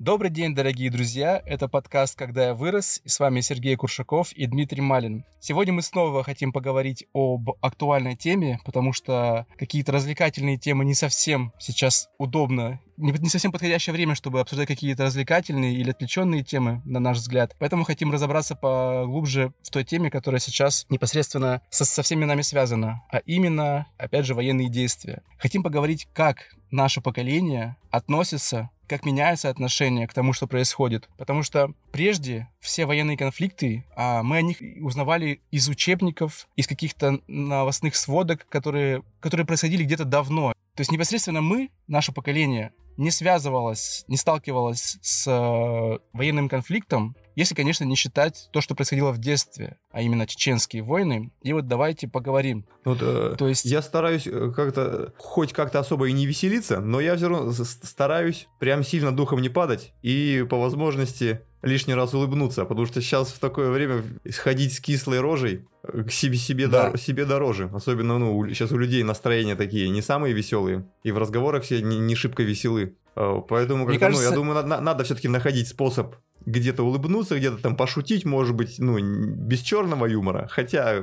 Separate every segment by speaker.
Speaker 1: Добрый день, дорогие друзья! Это подкаст «Когда я вырос» и с вами Сергей Куршаков и Дмитрий Малин. Сегодня мы снова хотим поговорить об актуальной теме, потому что какие-то развлекательные темы не совсем сейчас удобно не, не совсем подходящее время, чтобы обсуждать какие-то развлекательные или отвлеченные темы, на наш взгляд. Поэтому хотим разобраться поглубже в той теме, которая сейчас непосредственно со, со всеми нами связана, а именно, опять же, военные действия. Хотим поговорить, как наше поколение относится как меняется отношение к тому, что происходит. Потому что прежде все военные конфликты, а мы о них узнавали из учебников, из каких-то новостных сводок, которые, которые происходили где-то давно. То есть непосредственно мы, наше поколение, не связывалась, не сталкивалась с э, военным конфликтом, если, конечно, не считать то, что происходило в детстве, а именно чеченские войны. И вот давайте поговорим.
Speaker 2: Ну, то, то есть... Я стараюсь э, как-то, хоть как-то особо и не веселиться, но я все равно стараюсь прям сильно духом не падать и по возможности лишний раз улыбнуться, потому что сейчас в такое время ходить с кислой рожей к себе, себе, да. дор- себе дороже. Особенно, ну, сейчас у людей настроения такие не самые веселые. И в разговорах все не, не шибко веселы. А, поэтому, как кажется... ну, я думаю, надо, надо все-таки находить способ где-то улыбнуться, где-то там пошутить, может быть, ну, без черного юмора. Хотя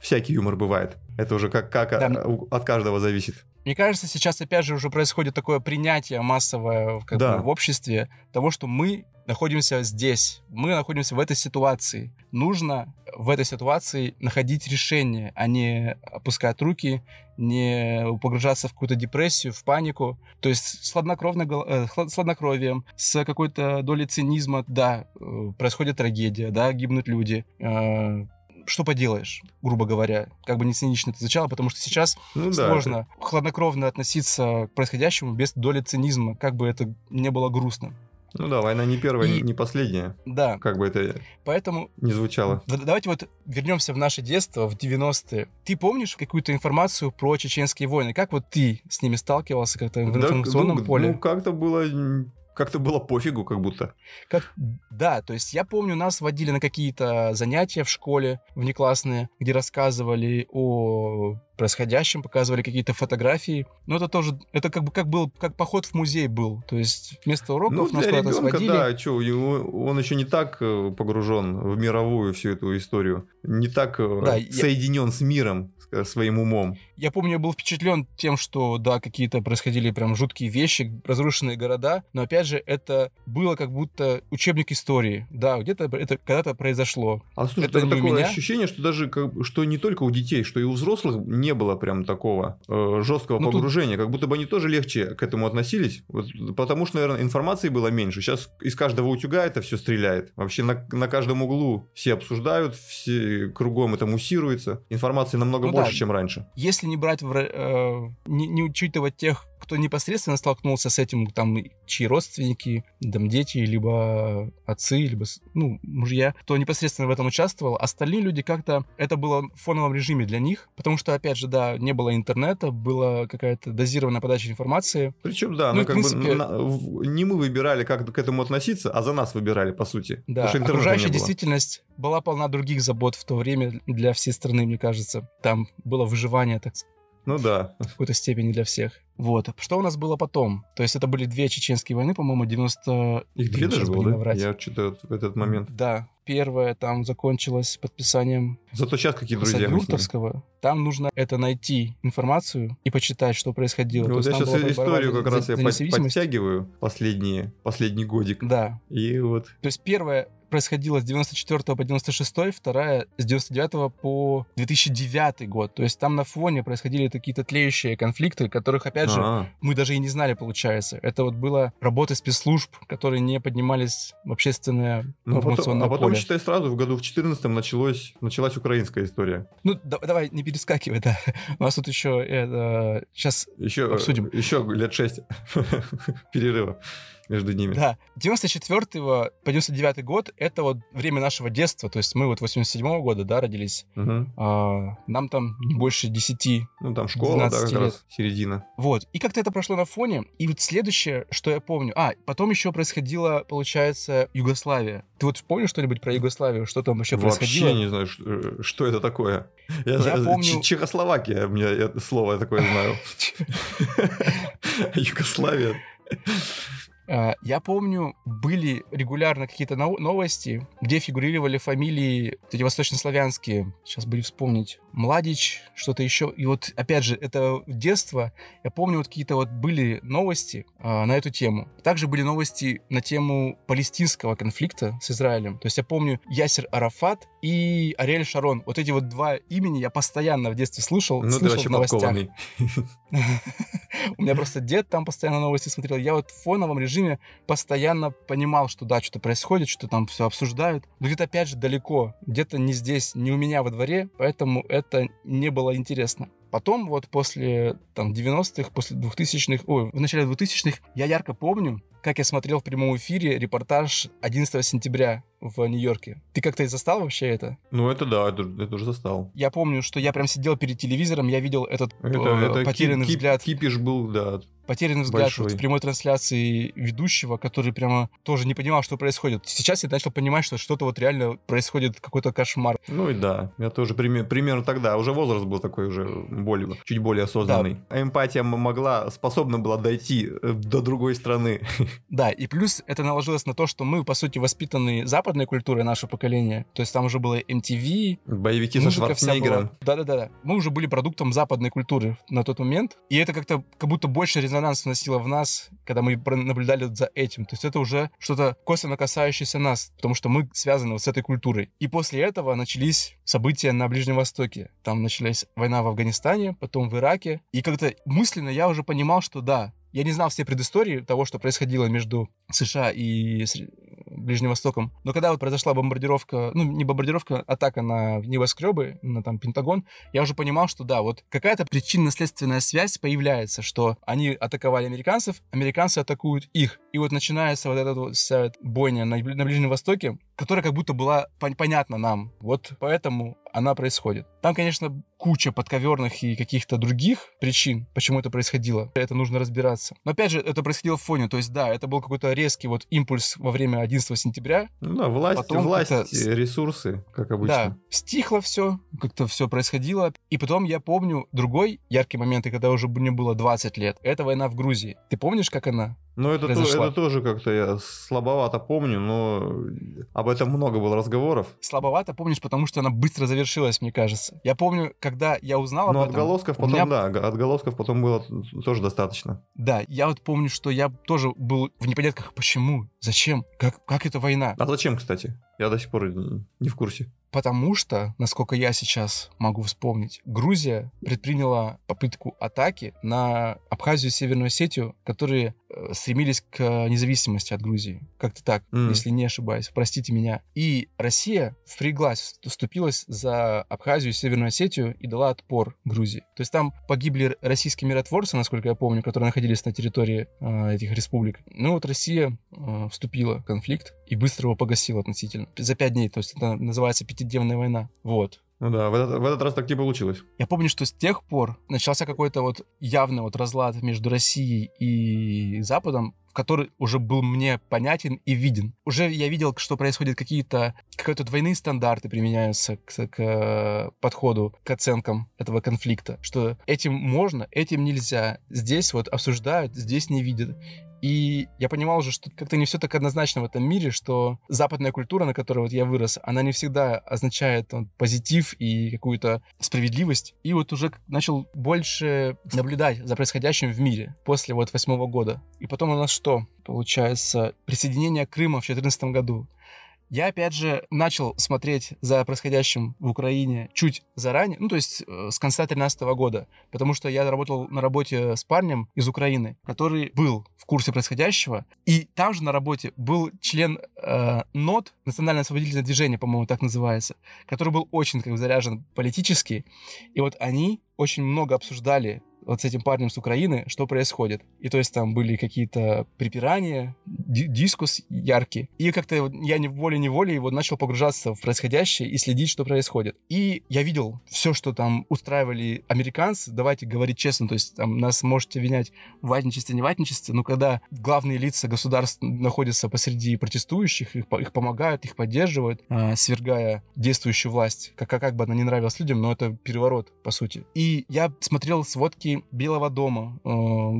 Speaker 2: всякий юмор бывает. Это уже как, как да. от каждого зависит.
Speaker 1: Мне кажется, сейчас опять же уже происходит такое принятие массовое как да. бы, в обществе того, что мы находимся здесь, мы находимся в этой ситуации. Нужно в этой ситуации находить решение, а не опускать руки, не погружаться в какую-то депрессию, в панику. То есть с, э, с хладнокровием, с какой-то долей цинизма, да, э, происходит трагедия, да, гибнут люди. Э, что поделаешь, грубо говоря, как бы не цинично это звучало, потому что сейчас ну, сложно да, хладнокровно относиться к происходящему без доли цинизма, как бы это не было грустно.
Speaker 2: Ну да, война не первая, и... не последняя.
Speaker 1: Да.
Speaker 2: Как бы это
Speaker 1: Поэтому...
Speaker 2: не звучало.
Speaker 1: Давайте вот вернемся в наше детство, в 90-е. Ты помнишь какую-то информацию про чеченские войны? Как вот ты с ними сталкивался как-то в да, информационном
Speaker 2: ну,
Speaker 1: поле?
Speaker 2: Ну, как-то было как-то было пофигу, как будто.
Speaker 1: Как, да, то есть я помню, нас водили на какие-то занятия в школе внеклассные, где рассказывали о происходящем, показывали какие-то фотографии. Но это тоже, это как бы как был, как поход в музей был. То есть вместо уроков ну, нас куда-то сводили.
Speaker 2: Да, что, он еще не так э, погружен в мировую всю эту историю, не так э, да, соединен я... с миром своим умом.
Speaker 1: Я помню, я был впечатлен тем, что, да, какие-то происходили прям жуткие вещи, разрушенные города, но опять же, это было как будто учебник истории. Да, где-то это когда-то произошло.
Speaker 2: А слушай, это такое меня... ощущение, что даже как, что не только у детей, что и у взрослых не не было прям такого э, жесткого ну, погружения, тут... как будто бы они тоже легче к этому относились, вот, потому что, наверное, информации было меньше. Сейчас из каждого утюга это все стреляет. Вообще на, на каждом углу все обсуждают, все кругом это муссируется. Информации намного ну, больше, да. чем раньше.
Speaker 1: Если не брать, в, э, не, не учитывать тех кто непосредственно столкнулся с этим, там, чьи родственники, там, дети, либо отцы, либо, ну, мужья, кто непосредственно в этом участвовал, остальные люди как-то, это было в фоновом режиме для них, потому что, опять же, да, не было интернета, была какая-то дозированная подача информации.
Speaker 2: Причем, да, ну, ну как принципе... бы, на, не мы выбирали, как к этому относиться, а за нас выбирали, по сути.
Speaker 1: Да, окружающая действительность была полна других забот в то время для всей страны, мне кажется. Там было выживание, так сказать.
Speaker 2: Ну да.
Speaker 1: В какой-то степени для всех. Вот. Что у нас было потом? То есть это были две чеченские войны, по-моему, 90...
Speaker 2: Их две даже было, да? Я что-то в этот момент...
Speaker 1: Да. Первая там закончилась подписанием...
Speaker 2: Зато сейчас какие друзья
Speaker 1: Юртовского. Там нужно это найти, информацию, и почитать, что происходило.
Speaker 2: Ну, вот я сейчас историю как раз за, я подтягиваю последние, последний годик.
Speaker 1: Да.
Speaker 2: И вот...
Speaker 1: То есть первая происходила с 94 по 96, вторая с 99 по 2009 год. То есть там на фоне происходили какие-то тлеющие конфликты, которых, опять же, А-а-а. мы даже и не знали, получается. Это вот была работа спецслужб, которые не поднимались в общественное
Speaker 2: ну, информационное потом, А потом, считай, сразу в году в 14 началось, началась украинская история.
Speaker 1: Ну, да, давай не перескакивай, да. У нас тут еще это... Сейчас еще, обсудим.
Speaker 2: Еще лет 6 перерыва между ними.
Speaker 1: Да. 94 по 99 год — это вот время нашего детства. То есть мы вот 87 -го года, да, родились. Угу. А, нам там не больше 10
Speaker 2: Ну, там школа, да, как лет. раз середина.
Speaker 1: Вот. И как-то это прошло на фоне. И вот следующее, что я помню... А, потом еще происходила, получается, Югославия. Ты вот помнишь что-нибудь про Югославию? Что там вообще,
Speaker 2: вообще
Speaker 1: происходило?
Speaker 2: Вообще не знаю, что, что это такое. Я, я помню... Чехословакия, у меня слово я такое знаю. Югославия.
Speaker 1: А, я помню, были регулярно какие-то новости, где фигурировали фамилии эти восточнославянские. Сейчас бы вспомнить. Младич, что-то еще. И вот, опять же, это детство. Я помню, вот какие-то вот были новости э, на эту тему. Также были новости на тему палестинского конфликта с Израилем. То есть я помню Ясер Арафат и Ариэль Шарон. Вот эти вот два имени я постоянно в детстве слышал,
Speaker 2: ну,
Speaker 1: слышал в новостях.
Speaker 2: У
Speaker 1: меня просто дед там постоянно новости смотрел. Я вот в фоновом режиме постоянно понимал, что да, что-то происходит, что там все обсуждают. Но где-то опять же далеко, где-то не здесь, не у меня во дворе, поэтому это не было интересно. Потом вот после там 90-х, после 2000-х, ой, в начале 2000-х я ярко помню, как я смотрел в прямом эфире репортаж 11 сентября в Нью-Йорке. Ты как-то и застал вообще это?
Speaker 2: Ну, это да, это, это уже застал.
Speaker 1: Я помню, что я прям сидел перед телевизором, я видел этот это, э, это потерянный кип, взгляд.
Speaker 2: Кипиш был, да,
Speaker 1: потерянный взгляд вот в прямой трансляции ведущего, который прямо тоже не понимал, что происходит. Сейчас я начал понимать, что что-то вот реально происходит, какой-то кошмар.
Speaker 2: Ну и да, я тоже пример, примерно тогда, уже возраст был такой уже более, чуть более осознанный. Да. Эмпатия могла, способна была дойти э, до другой страны.
Speaker 1: Да, и плюс это наложилось на то, что мы, по сути, воспитаны западной культурой, наше поколение. То есть там уже было MTV.
Speaker 2: Боевики со Шварценеггером.
Speaker 1: Да-да-да. Мы уже были продуктом западной культуры на тот момент. И это как-то как будто больше резонанс вносило в нас, когда мы наблюдали за этим. То есть это уже что-то косвенно касающееся нас, потому что мы связаны вот с этой культурой. И после этого начались события на Ближнем Востоке. Там началась война в Афганистане, потом в Ираке. И как-то мысленно я уже понимал, что да, я не знал все предыстории того, что происходило между США и Ближним Востоком. Но когда вот произошла бомбардировка, ну, не бомбардировка, атака на небоскребы, на там Пентагон, я уже понимал, что да, вот какая-то причинно-следственная связь появляется, что они атаковали американцев, американцы атакуют их. И вот начинается вот эта вот вся бойня на, на Ближнем Востоке, которая как будто была пон- понятна нам. Вот поэтому она происходит. Там, конечно, куча подковерных и каких-то других причин, почему это происходило. Это нужно разбираться. Но опять же, это происходило в фоне. То есть, да, это был какой-то резкий вот импульс во время 11 сентября.
Speaker 2: Ну да, власть, потом власть, ресурсы, как обычно. Да,
Speaker 1: стихло все, как-то все происходило. И потом я помню другой яркий момент, когда уже мне было 20 лет. Это война в Грузии. Ты помнишь, как она
Speaker 2: ну, это, то, это тоже как-то я слабовато помню, но об этом много было разговоров.
Speaker 1: Слабовато помнишь, потому что она быстро завершилась, мне кажется. Я помню, когда я узнал
Speaker 2: но
Speaker 1: об
Speaker 2: этом... отголосков потом, меня... да, отголосков потом было тоже достаточно.
Speaker 1: Да, я вот помню, что я тоже был в непонятках, почему, зачем, как, как это война.
Speaker 2: А зачем, кстати? Я до сих пор не в курсе.
Speaker 1: Потому что, насколько я сейчас могу вспомнить, Грузия предприняла попытку атаки на Абхазию и Северную Осетию, которые э, стремились к независимости от Грузии. Как-то так, mm. если не ошибаюсь. Простите меня. И Россия впряглась, вступилась за Абхазию и Северную Осетию и дала отпор Грузии. То есть там погибли российские миротворцы, насколько я помню, которые находились на территории э, этих республик. Ну вот Россия э, вступила в конфликт и быстро его погасила относительно. За пять дней. То есть это называется пятидневная война. Вот.
Speaker 2: Ну да, в этот, в этот раз так не получилось.
Speaker 1: Я помню, что с тех пор начался какой-то вот явный вот разлад между Россией и Западом, который уже был мне понятен и виден. Уже я видел, что происходит какие-то какие-то двойные стандарты применяются к, к э, подходу, к оценкам этого конфликта, что этим можно, этим нельзя. Здесь вот обсуждают, здесь не видят. И я понимал уже, что как-то не все так однозначно в этом мире, что западная культура, на которой вот я вырос, она не всегда означает вот, позитив и какую-то справедливость. И вот уже начал больше наблюдать за происходящим в мире после вот восьмого года. И потом у нас что? Получается, присоединение Крыма в 2014 году. Я, опять же, начал смотреть за происходящим в Украине чуть заранее, ну, то есть э, с конца 2013 года, потому что я работал на работе с парнем из Украины, который был в курсе происходящего, и там же на работе был член э, НОТ, Национальное освободительное движение, по-моему, так называется, который был очень как бы, заряжен политически, и вот они очень много обсуждали вот с этим парнем с Украины, что происходит. И то есть там были какие-то припирания, ди- дискус яркий. И как-то я не волей-неволей его начал погружаться в происходящее и следить, что происходит. И я видел все, что там устраивали американцы, давайте говорить честно, то есть там нас можете винять в ватничестве, не ватничестве, но когда главные лица государств находятся посреди протестующих, их, их помогают, их поддерживают, э, свергая действующую власть, как, как бы она не нравилась людям, но это переворот, по сути. И я смотрел сводки Белого дома, э,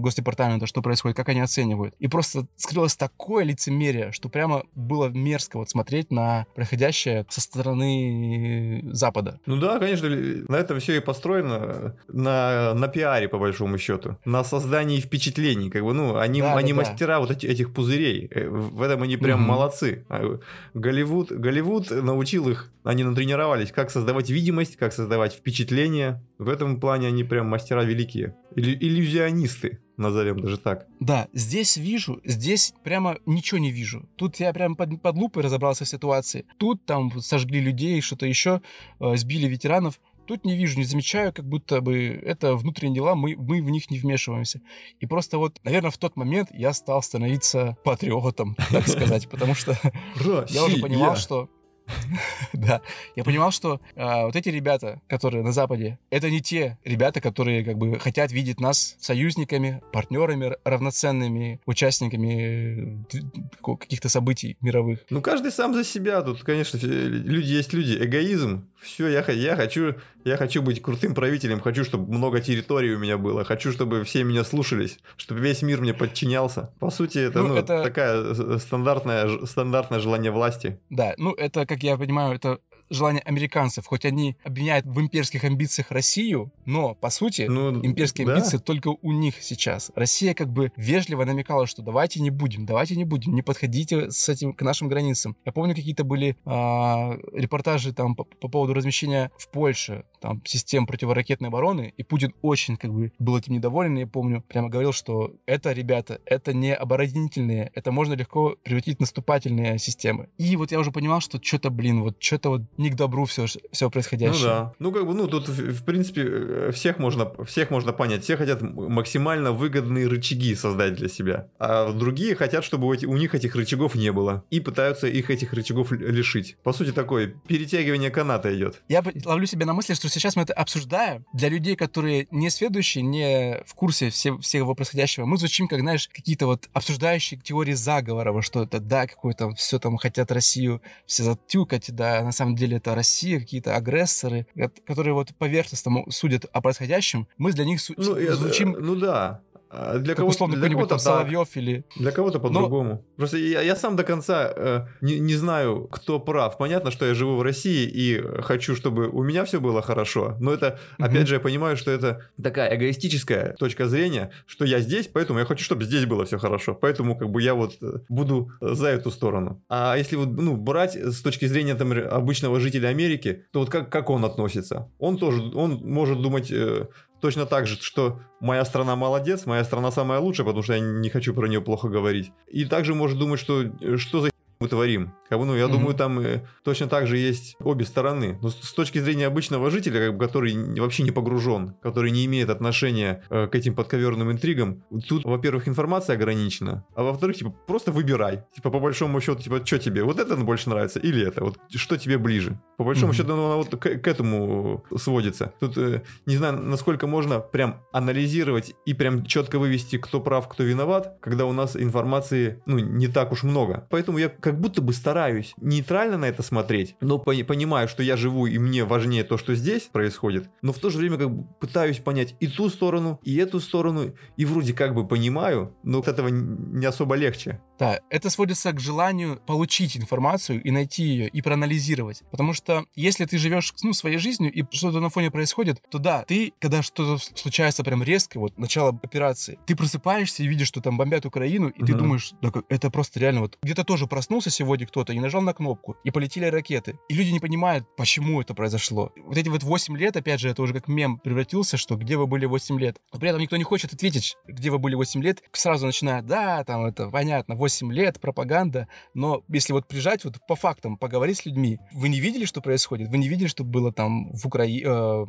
Speaker 1: Госдепартамента, что происходит, как они оценивают. И просто скрылось такое лицемерие, что прямо было мерзко вот смотреть на происходящее со стороны Запада.
Speaker 2: Ну да, конечно, на этом все и построено, на, на пиаре, по большому счету, на создании впечатлений, как бы, ну, они, да, они да, мастера да. вот эти, этих пузырей, э, в этом они прям угу. молодцы. А, Голливуд, Голливуд научил их, они натренировались, как создавать видимость, как создавать впечатление, в этом плане они прям мастера великие, Иллю- иллюзионисты назовем даже так.
Speaker 1: Да, здесь вижу, здесь прямо ничего не вижу. Тут я прям под, под лупой разобрался в ситуации. Тут там сожгли людей, что-то еще, э, сбили ветеранов. Тут не вижу, не замечаю, как будто бы это внутренние дела, мы, мы в них не вмешиваемся. И просто вот, наверное, в тот момент я стал становиться патриотом, так сказать, потому что я уже понимал, что да. Я понимал, что а, вот эти ребята, которые на Западе, это не те ребята, которые как бы хотят видеть нас союзниками, партнерами, равноценными участниками э, каких-то событий мировых.
Speaker 2: Ну, каждый сам за себя. Тут, конечно, люди есть люди. Эгоизм. Все, я, я хочу я хочу быть крутым правителем, хочу, чтобы много территорий у меня было, хочу, чтобы все меня слушались, чтобы весь мир мне подчинялся. По сути, это, ну, ну, это... такая стандартное, стандартное желание власти.
Speaker 1: Да, ну это, как я понимаю, это желание американцев, хоть они обвиняют в имперских амбициях Россию, но, по сути, ну, имперские да. амбиции только у них сейчас. Россия как бы вежливо намекала, что давайте не будем, давайте не будем, не подходите с этим к нашим границам. Я помню, какие-то были а, репортажи там по, по поводу размещения в Польше там систем противоракетной обороны, и Путин очень как бы был этим недоволен, я помню, прямо говорил, что это, ребята, это не оборонительные, это можно легко превратить в наступательные системы. И вот я уже понимал, что что-то, блин, вот что-то вот не к добру все, все происходящее.
Speaker 2: Ну да. Ну как бы, ну тут в принципе э, всех можно, всех можно понять. Все хотят максимально выгодные рычаги создать для себя. А другие хотят, чтобы у, них этих рычагов не было. И пытаются их этих рычагов лишить. По сути, такое перетягивание каната идет.
Speaker 1: Я ловлю себя на мысли, что сейчас мы это обсуждаем. Для людей, которые не сведущие, не в курсе все, всего происходящего, мы звучим, как, знаешь, какие-то вот обсуждающие теории заговора, что это, да, какое-то все там хотят Россию все затюкать, да, на самом деле это Россия, какие-то агрессоры, которые вот поверхностно судят о происходящем. Мы для них ну, звучим...
Speaker 2: ну да, а для кого-то условно для кого-то
Speaker 1: там Соловьев или
Speaker 2: для кого-то по-другому. Но... Просто я, я сам до конца э, не, не знаю, кто прав. Понятно, что я живу в России и хочу, чтобы у меня все было хорошо. Но это, угу. опять же, я понимаю, что это такая эгоистическая точка зрения, что я здесь, поэтому я хочу, чтобы здесь было все хорошо. Поэтому как бы я вот э, буду за эту сторону. А если вот ну брать с точки зрения там обычного жителя Америки, то вот как как он относится? Он тоже он может думать э, точно так же, что моя страна молодец, моя страна самая лучшая, потому что я не хочу про нее плохо говорить. И также может думать, что что за мы творим. Как бы, ну, я mm-hmm. думаю, там э, точно так же есть обе стороны. Но с, с точки зрения обычного жителя, как бы, который вообще не погружен, который не имеет отношения э, к этим подковерным интригам, тут, во-первых, информация ограничена, а во-вторых, типа, просто выбирай. Типа, по большому счету, типа, что тебе, вот это больше нравится или это? Вот что тебе ближе? По большому mm-hmm. счету, она вот к, к этому сводится. Тут, э, не знаю, насколько можно прям анализировать и прям четко вывести, кто прав, кто виноват, когда у нас информации, ну, не так уж много. Поэтому я как будто бы стараюсь нейтрально на это смотреть, но понимаю, что я живу и мне важнее то, что здесь происходит, но в то же время как бы пытаюсь понять и ту сторону, и эту сторону, и вроде как бы понимаю, но от этого не особо легче.
Speaker 1: Да, это сводится к желанию получить информацию и найти ее, и проанализировать. Потому что если ты живешь ну, своей жизнью, и что-то на фоне происходит, то да, ты, когда что-то случается прям резко, вот начало операции, ты просыпаешься и видишь, что там бомбят Украину, и угу. ты думаешь, да, это просто реально вот где-то тоже проснулся сегодня кто-то и нажал на кнопку, и полетели ракеты. И люди не понимают, почему это произошло. Вот эти вот 8 лет, опять же, это уже как мем превратился, что где вы были 8 лет. Но при этом никто не хочет ответить, где вы были 8 лет. Сразу начинают, да, там это понятно, 8 лет, пропаганда. Но если вот прижать, вот по фактам поговорить с людьми, вы не видели, что происходит? Вы не видели, что было там в Украине, э,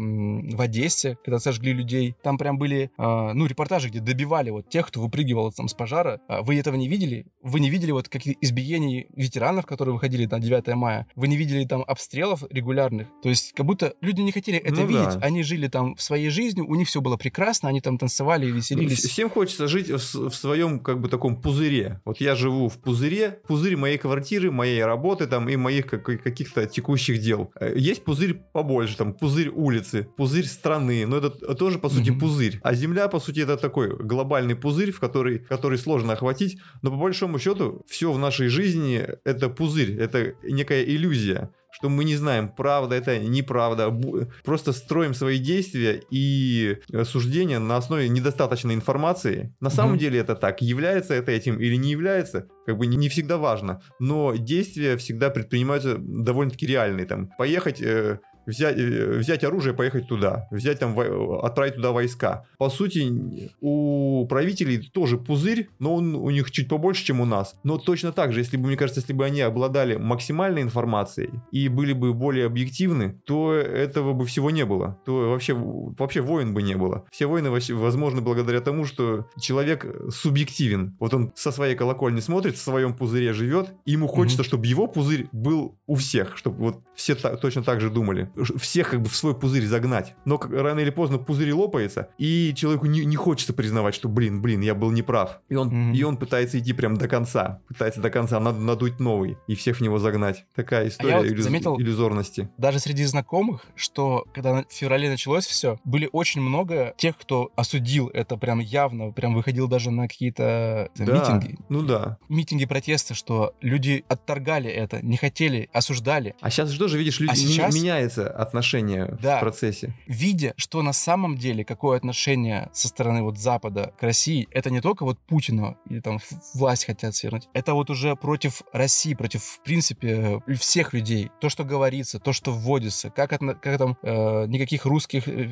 Speaker 1: в Одессе, когда сожгли людей? Там прям были, э, ну, репортажи, где добивали вот тех, кто выпрыгивал там с пожара. А вы этого не видели? Вы не видели вот каких избиений ветеранов, которые выходили на 9 мая? Вы не видели там обстрелов регулярных? То есть как будто люди не хотели это
Speaker 2: Ну
Speaker 1: видеть.
Speaker 2: да.
Speaker 1: Они жили там в своей жизнью, у них все было прекрасно, они там танцевали и веселились.
Speaker 2: Всем хочется жить в, в своем как бы таком пузыре. Вот я живу в пузыре, пузырь моей квартиры, моей работы там и моих как- каких-то текущих дел. Э, Есть пузырь побольше, там пузырь улицы, пузырь страны, но это тоже по сути
Speaker 1: Мгм.
Speaker 2: пузырь. А Земля по сути это такой глобальный пузырь, в который, который сложно охватить, но по большому счету все в нашей жизни это пузырь, это некая иллюзия что мы не знаем, правда это, неправда. Просто строим свои действия и э, суждения на основе недостаточной информации. На самом
Speaker 1: Мгм.
Speaker 2: деле это так. Является это этим или не является, как бы не не всегда важно. Но действия всегда предпринимаются довольно-таки реальные. Там, поехать... э, Взять, э, взять оружие, поехать туда, взять там, отправить туда войска. По сути, у правителей тоже пузырь, но он у них чуть побольше, чем у нас. Но точно так же, если бы, мне кажется, если бы они обладали максимальной информацией и были бы более объективны, то этого бы всего не было. То вообще, вообще войн бы не было. Все войны возможны благодаря тому, что человек субъективен. Вот он со своей колокольни смотрит, в своем пузыре живет, и ему хочется, чтобы его пузырь был у всех, чтобы вот все та- точно так же думали. Всех как бы в свой пузырь загнать. Но рано или поздно пузырь лопается, и человеку не, не хочется признавать, что, блин, блин, я был неправ. И он,
Speaker 1: Мгм.
Speaker 2: и он пытается идти прям до конца. Пытается до конца над- надуть новый и всех в него загнать. Такая история
Speaker 1: вот
Speaker 2: иллюз-
Speaker 1: заметил-
Speaker 2: иллюзорности.
Speaker 1: даже среди знакомых, что когда в феврале началось все, были очень много тех, кто осудил это прям явно, прям выходил даже на какие-то
Speaker 2: Да,
Speaker 1: митинги,
Speaker 2: ну да.
Speaker 1: митинги протеста, что люди отторгали это, не хотели, осуждали,
Speaker 2: А сейчас что же, видишь, люди,
Speaker 1: А сейчас-
Speaker 2: меняется отношение
Speaker 1: Да.
Speaker 2: в процессе.
Speaker 1: видя, что на самом деле какое отношение со стороны вот Запада к России, это не только вот Путина или там власть хотят свергнуть, это вот уже против России, против, в принципе, э, всех людей. То, что говорится, то, что вводится, как, отно- как там э, никаких русских э,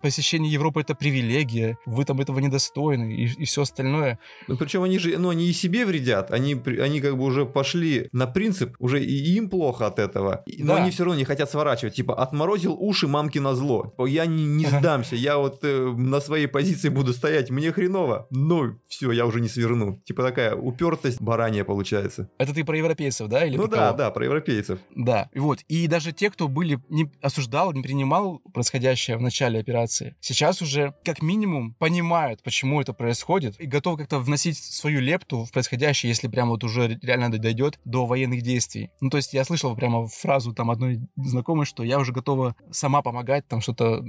Speaker 1: посещение Европы это привилегия, вы там этого недостойны и, все остальное.
Speaker 2: Ну, причем они же, ну, они и себе вредят, они, они как бы уже пошли на принцип, уже и им плохо от этого, И- но
Speaker 1: Да.
Speaker 2: они все равно не хотят сворачивать, типа, отморозил уши мамки на зло, я не, не сдамся, я вот э, на своей позиции буду стоять, мне хреново, ну, все, я уже не сверну, типа такая упертость баранья получается.
Speaker 1: Это ты про европейцев, да? Или
Speaker 2: ну да,
Speaker 1: кого?
Speaker 2: да, про европейцев.
Speaker 1: Да, вот. И даже те, кто были, не осуждал, не принимал происходящее в начале операции, сейчас уже как минимум понимают, почему это происходит, и готовы как-то вносить свою лепту в происходящее, если прям вот уже реально дойдет до военных действий. Ну, то есть я слышал прямо фразу там одной знакомой, что я уже готова сама помогать, там что-то,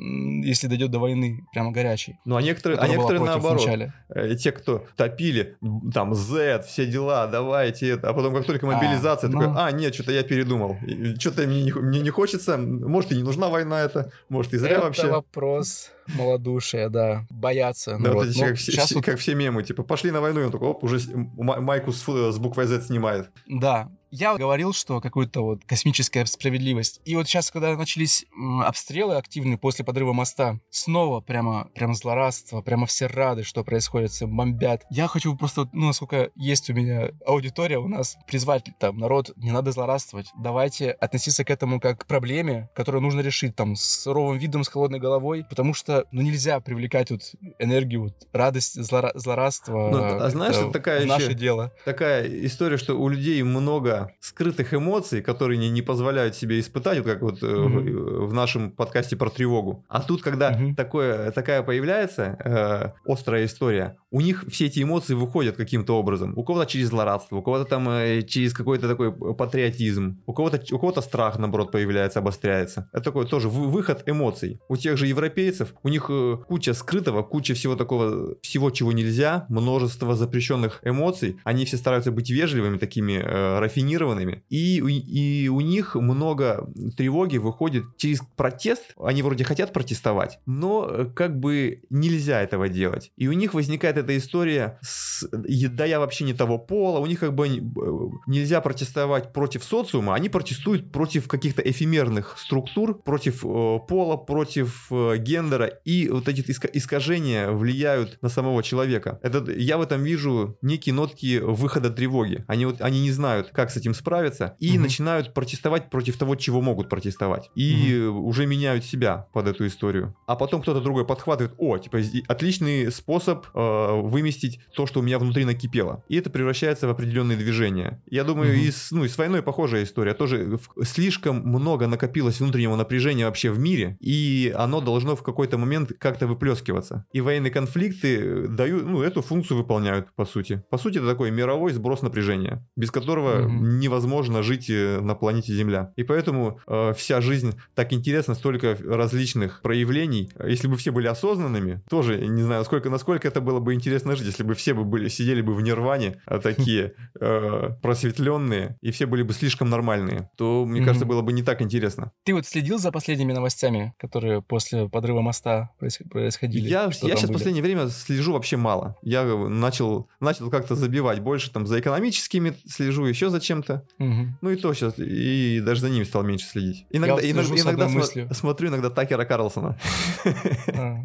Speaker 1: если дойдет до войны прямо горячей.
Speaker 2: Ну, а некоторые, а некоторые наоборот. Э, те, кто топили, там, Z, все дела, давайте это, а потом как только
Speaker 1: А,
Speaker 2: мобилизация,
Speaker 1: ну.
Speaker 2: такой, а, нет, что-то я передумал, что-то мне, не мне не хочется, может и не нужна война это, может и зря
Speaker 1: это
Speaker 2: вообще.
Speaker 1: вопрос малодушия, да. Бояться.
Speaker 2: Да, вот эти
Speaker 1: Ну,
Speaker 2: как, все,
Speaker 1: щас
Speaker 2: все-
Speaker 1: вот-
Speaker 2: как все мемы, типа, пошли на войну, и он такой, оп, уже майку с, ф- с буквой Z снимает.
Speaker 1: Да. Я говорил, что какую-то вот космическая справедливость. И вот сейчас, когда начались обстрелы активные после подрыва моста, снова прямо, прямо злорадство, прямо все рады, что происходит, все бомбят. Я хочу просто, ну, насколько есть у меня аудитория у нас, призвать там народ, не надо злорадствовать. Давайте относиться к этому как к проблеме, которую нужно решить там с суровым видом, с холодной головой, потому что, ну, нельзя привлекать вот энергию, вот, радость, злора- злорадство
Speaker 2: Ну, а знаешь, это такая
Speaker 1: наше
Speaker 2: еще-
Speaker 1: дело.
Speaker 2: Такая история, что у людей много скрытых эмоций, которые не, не позволяют себе испытать, вот как вот э, в, в нашем подкасте про тревогу. А тут, когда
Speaker 1: Мгм.
Speaker 2: такое, такая появляется э, острая история, у них все эти эмоции выходят каким-то образом. У кого-то через злорадство, у кого-то там э, через какой-то такой патриотизм, у кого-то у кого-то страх, наоборот, появляется, обостряется. Это такой тоже вы- выход эмоций. У тех же европейцев, у них э, куча скрытого, куча всего такого, всего, чего нельзя, множество запрещенных эмоций. Они все стараются быть вежливыми, такими э, рафинированными. И, и у них много тревоги выходит через протест. Они вроде хотят протестовать, но э, как бы нельзя этого делать. И у них возникает эта история с да я вообще не того пола, у них как бы нельзя протестовать против социума, они протестуют против каких-то эфемерных структур, против э, пола, против э, гендера, и вот эти искажения влияют на самого человека. Это, я в этом вижу некие нотки выхода тревоги. Они, вот, они не знают, как с этим справиться, и угу. начинают протестовать против того, чего могут протестовать. И угу. уже меняют себя под эту историю. А потом кто-то другой подхватывает, о, типа, отличный способ э, выместить то, что у меня внутри накипело. И это превращается в определенные движения. Я думаю, угу. и, с, ну, и с войной похожая история. Тоже слишком много накопилось внутреннего напряжения вообще в мире, и оно должно в какой-то момент как-то выплескиваться. И военные конфликты дают, ну, эту функцию выполняют, по сути. По сути, это такой мировой сброс напряжения, без которого угу. невозможно жить э, на планете Земля. И поэтому э, вся жизнь так интересна, столько различных проявлений. Если бы все были осознанными, тоже не знаю, насколько, насколько это было бы интересно жить, если бы все бы были, сидели бы в нирване, а такие э, просветленные, и все были бы слишком нормальные, то, мне кажется, было бы не так интересно.
Speaker 1: Ты вот следил за последними новостями, которые после подрыва моста происходили?
Speaker 2: Я, я сейчас в последнее время слежу вообще мало. Я начал, начал как-то забивать больше там за экономическими слежу, еще за чем-то. Ну и то сейчас, и даже за ними стал меньше следить. Иногда, я иногда, иногда см- смотрю иногда Такера Карлсона. А.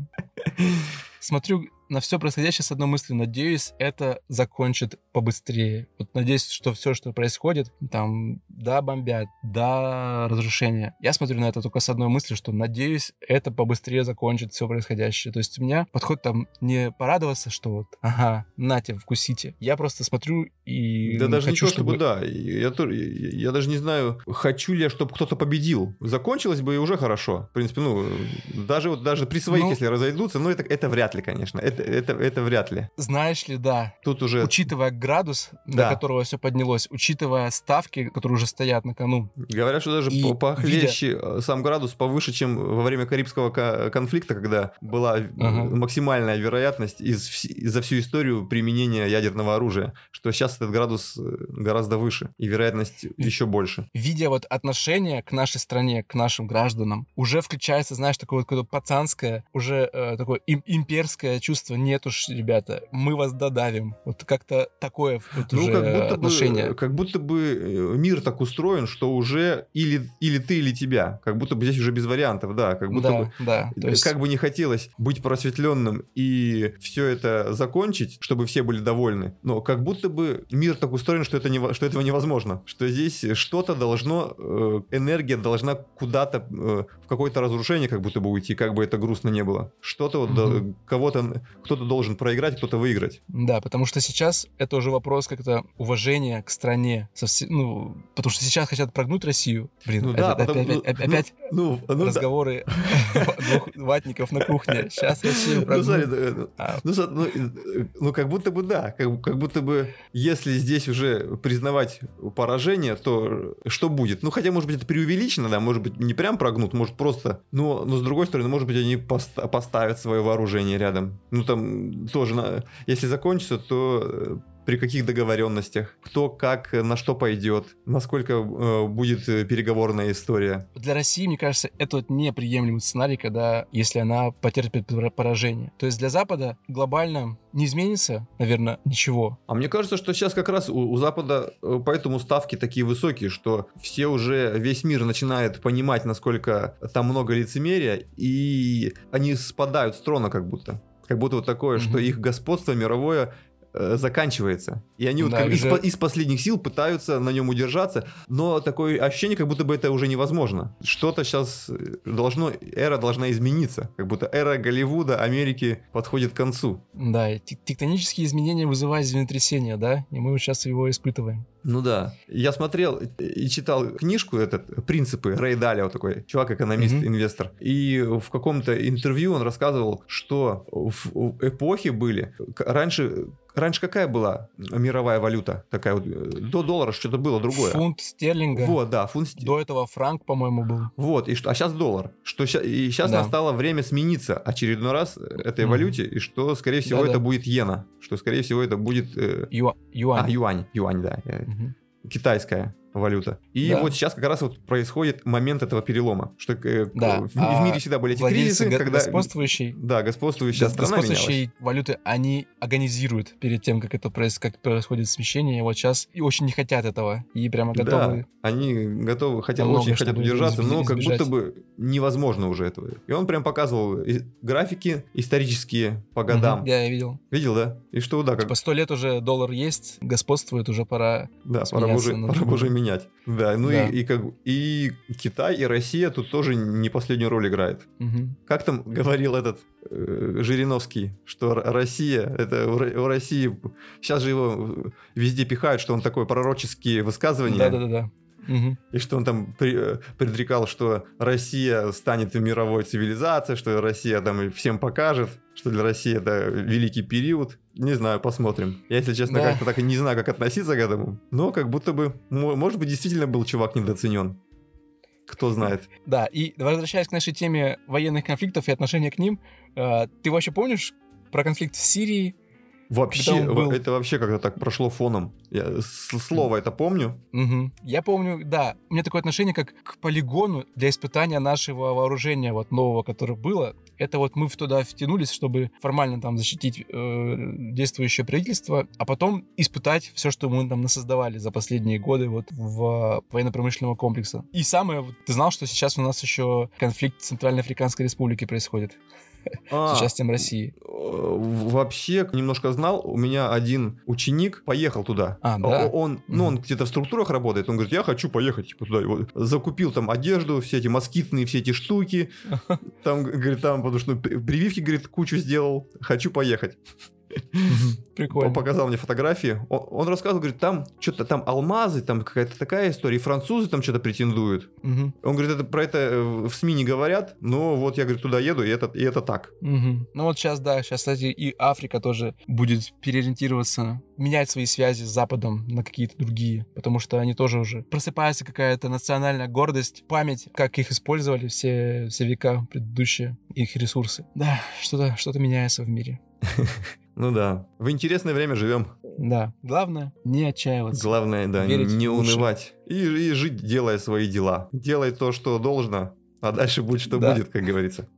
Speaker 1: Смотрю на все происходящее с одной мыслью. Надеюсь, это закончит побыстрее. Вот надеюсь, что все, что происходит, там, да, бомбят, да, разрушения. Я смотрю на это только с одной мыслью, что надеюсь, это побыстрее закончит все происходящее. То есть у меня подход там не порадоваться, что вот, ага, нате, вкусите. Я просто смотрю и
Speaker 2: Да даже хочу, не то, чтобы, чтобы... да. Я, я, я даже не знаю, хочу ли я, чтобы кто-то победил. Закончилось бы и уже хорошо. В принципе, ну, даже вот даже при своих, ну, если разойдутся, ну, это, это вряд ли, конечно. Это, это, это вряд ли.
Speaker 1: Знаешь ли, да.
Speaker 2: Тут уже...
Speaker 1: Учитывая градус, да. до которого все поднялось, учитывая ставки, которые уже стоят на кону.
Speaker 2: Говорят, что даже и похлеще видя... Э, сам градус повыше, чем во время Карибского конфликта, когда была ага. максимальная вероятность из, за всю историю применения ядерного оружия, что сейчас этот градус э, гораздо выше, и вероятность еще больше.
Speaker 1: Видя вот отношение к нашей стране, к нашим гражданам, уже включается, знаешь, такое вот какое-то пацанское, уже э, такое им, имперское чувство. Нет уж, ребята, мы вас додавим. Вот как-то такое вот ну, уже как будто отношение.
Speaker 2: Бы, как будто бы э, мир так устроен, что уже или, или ты, или тебя. Как будто бы здесь уже без вариантов, да. Как будто
Speaker 1: да,
Speaker 2: бы,
Speaker 1: да.
Speaker 2: То есть... Как бы не хотелось быть просветленным и все это закончить, чтобы все были довольны, но как будто бы мир так устроен, что, это не, что этого невозможно. Что здесь что-то должно, э, энергия должна куда-то э, в какое-то разрушение как будто бы уйти, как бы это грустно не было. Что-то вот, угу. кого-то, кто-то должен проиграть, кто-то выиграть.
Speaker 1: Да, потому что сейчас это уже вопрос как-то уважения к стране. Совсем, ну, потому что сейчас хотят прогнуть Россию. Блин, ну, да, потом, опять, ну, опять ну, ну, разговоры да. двух ватников на кухне. Сейчас Россию прогнут. Ну, смотри,
Speaker 2: ну, а. ну, ну, ну, как будто бы да, как, как будто бы если здесь уже признавать поражение, то что будет? Ну, хотя, может быть, это преувеличено, да, может быть, не прям прогнут, может, просто, но, но с другой стороны, может быть, они пост- поставят свое вооружение рядом. Ну, там тоже, если закончится, то э, при каких договоренностях, кто как, на что пойдет, насколько э, будет переговорная история.
Speaker 1: Для России, мне кажется, это вот неприемлемый сценарий, когда, если она потерпит поражение. То есть для Запада глобально не изменится, наверное, ничего.
Speaker 2: А мне кажется, что сейчас как раз у, у Запада э, поэтому ставки такие высокие, что все уже, весь мир начинает понимать, насколько там много лицемерия, и они спадают с трона как будто. Как будто вот такое, mm-hmm. что их господство мировое Э, заканчивается. И они вот да, как уже... из, из последних сил пытаются на нем удержаться, но такое ощущение, как будто бы это уже невозможно. Что-то сейчас э, должно, эра должна измениться. Как будто эра Голливуда, Америки подходит к концу.
Speaker 1: Да, тектонические изменения вызывают землетрясение, да, и мы сейчас его испытываем.
Speaker 2: Ну да. Я смотрел и читал книжку этот «Принципы» Рэй Далио такой, чувак-экономист, mm-hmm. инвестор. И в каком-то интервью он рассказывал, что в эпохи были... Раньше Раньше какая была мировая валюта? Такая вот, э, до доллара что-то было другое.
Speaker 1: Фунт стерлинга.
Speaker 2: Вот, да, фунт стерлинга.
Speaker 1: До этого франк, по-моему, был.
Speaker 2: Вот, и что, а сейчас доллар. Что, и сейчас да. настало время смениться очередной раз этой mm. валюте, и что, скорее всего, да, это да. будет иена. Что, скорее всего, это будет... Э...
Speaker 1: Ю... Юань.
Speaker 2: А, юань, юань, да. Mm-hmm. Китайская валюта. И
Speaker 1: Да.
Speaker 2: вот сейчас как раз вот происходит момент этого перелома, что э,
Speaker 1: Да,
Speaker 2: в, в
Speaker 1: а
Speaker 2: мире всегда были эти кризисы,
Speaker 1: го-
Speaker 2: когда
Speaker 1: господствующей
Speaker 2: да, господствующая
Speaker 1: гос-
Speaker 2: страна менялась.
Speaker 1: господствующей валюты, они агонизируют перед тем, как это проис- как происходит смещение. И вот сейчас и очень не хотят этого. И прямо готовы.
Speaker 2: Да, они готовы, хотя
Speaker 1: Намного,
Speaker 2: очень хотят удержаться, но как будто бы невозможно уже этого. И он прям показывал графики исторические по годам.
Speaker 1: Мгм, Я видел.
Speaker 2: Видел, да? И что, да, как
Speaker 1: Типа сто лет уже доллар есть, господствует, уже пора.
Speaker 2: Да, пора уже, пора уже менять. Да, ну
Speaker 1: Да.
Speaker 2: И, и как и Китай, и Россия тут тоже не последнюю роль играет.
Speaker 1: Мгм.
Speaker 2: Как там говорил этот э, Жириновский, что Россия, это у у России, сейчас же его везде пихают, что он такое пророческие высказывания,
Speaker 1: Да-да-да. Мгм.
Speaker 2: и что он там при- э, предрекал, что Россия станет мировой цивилизацией, что Россия там всем покажет, что для России это великий период. Не знаю, посмотрим. Я, если честно,
Speaker 1: Да.
Speaker 2: как-то так и не знаю, как относиться к этому. Но как будто бы, мо- может быть, действительно был чувак недооценен. Кто знает.
Speaker 1: Да, и возвращаясь к нашей теме военных конфликтов и отношения к ним, э, ты вообще помнишь про конфликт в Сирии?
Speaker 2: Вообще,
Speaker 1: был?
Speaker 2: это вообще как-то так прошло фоном. Я слово это помню.
Speaker 1: Мгм. Я помню, да, у меня такое отношение как к полигону для испытания нашего вооружения вот нового, которое было. Это вот мы туда втянулись, чтобы формально там защитить э, действующее правительство, а потом испытать все, что мы там насоздавали за последние годы вот в военно-промышленного комплекса. И самое, ты знал, что сейчас у нас еще конфликт в Центральноафриканской Республике происходит
Speaker 2: А,
Speaker 1: с участием России.
Speaker 2: э, Вообще, немножко знал, у меня один ученик поехал туда.
Speaker 1: А, да?
Speaker 2: Он, ну, он где-то в структурах работает, он говорит, я хочу поехать типа, туда. Вот закупил там одежду, все эти москитные, все эти штуки. Там, говорит, там, потому что при- прививки, говорит, кучу сделал. Хочу поехать.
Speaker 1: Мгм.
Speaker 2: Он
Speaker 1: Прикольно.
Speaker 2: показал мне фотографии. Он, он рассказывал, говорит, там что-то там алмазы, там какая-то такая история. И французы там что-то претендуют.
Speaker 1: Мгм.
Speaker 2: Он говорит, это про это э, в СМИ не говорят, но вот я, говорит, туда еду, и это, и это так.
Speaker 1: Мгм. Ну вот сейчас, да, сейчас, кстати, и Африка тоже будет переориентироваться, менять свои связи с Западом на какие-то другие, потому что они тоже уже просыпается какая-то национальная гордость, память, как их использовали все, все века предыдущие, их ресурсы. Да, что-то что меняется в мире.
Speaker 2: Ну да. В интересное время живем.
Speaker 1: Да, главное не отчаиваться.
Speaker 2: Главное, да,
Speaker 1: Верить
Speaker 2: не
Speaker 1: лучше.
Speaker 2: унывать. И, и жить, делая свои дела. Делай то, что должно, а дальше будет, что
Speaker 1: Да.
Speaker 2: будет, как говорится.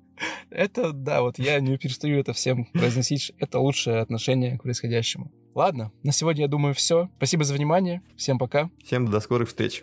Speaker 1: Это, да, вот я не перестаю это всем произносить. Это лучшее отношение к происходящему. Ладно, на сегодня, я думаю, все. Спасибо за внимание. Всем пока.
Speaker 2: Всем до скорых встреч.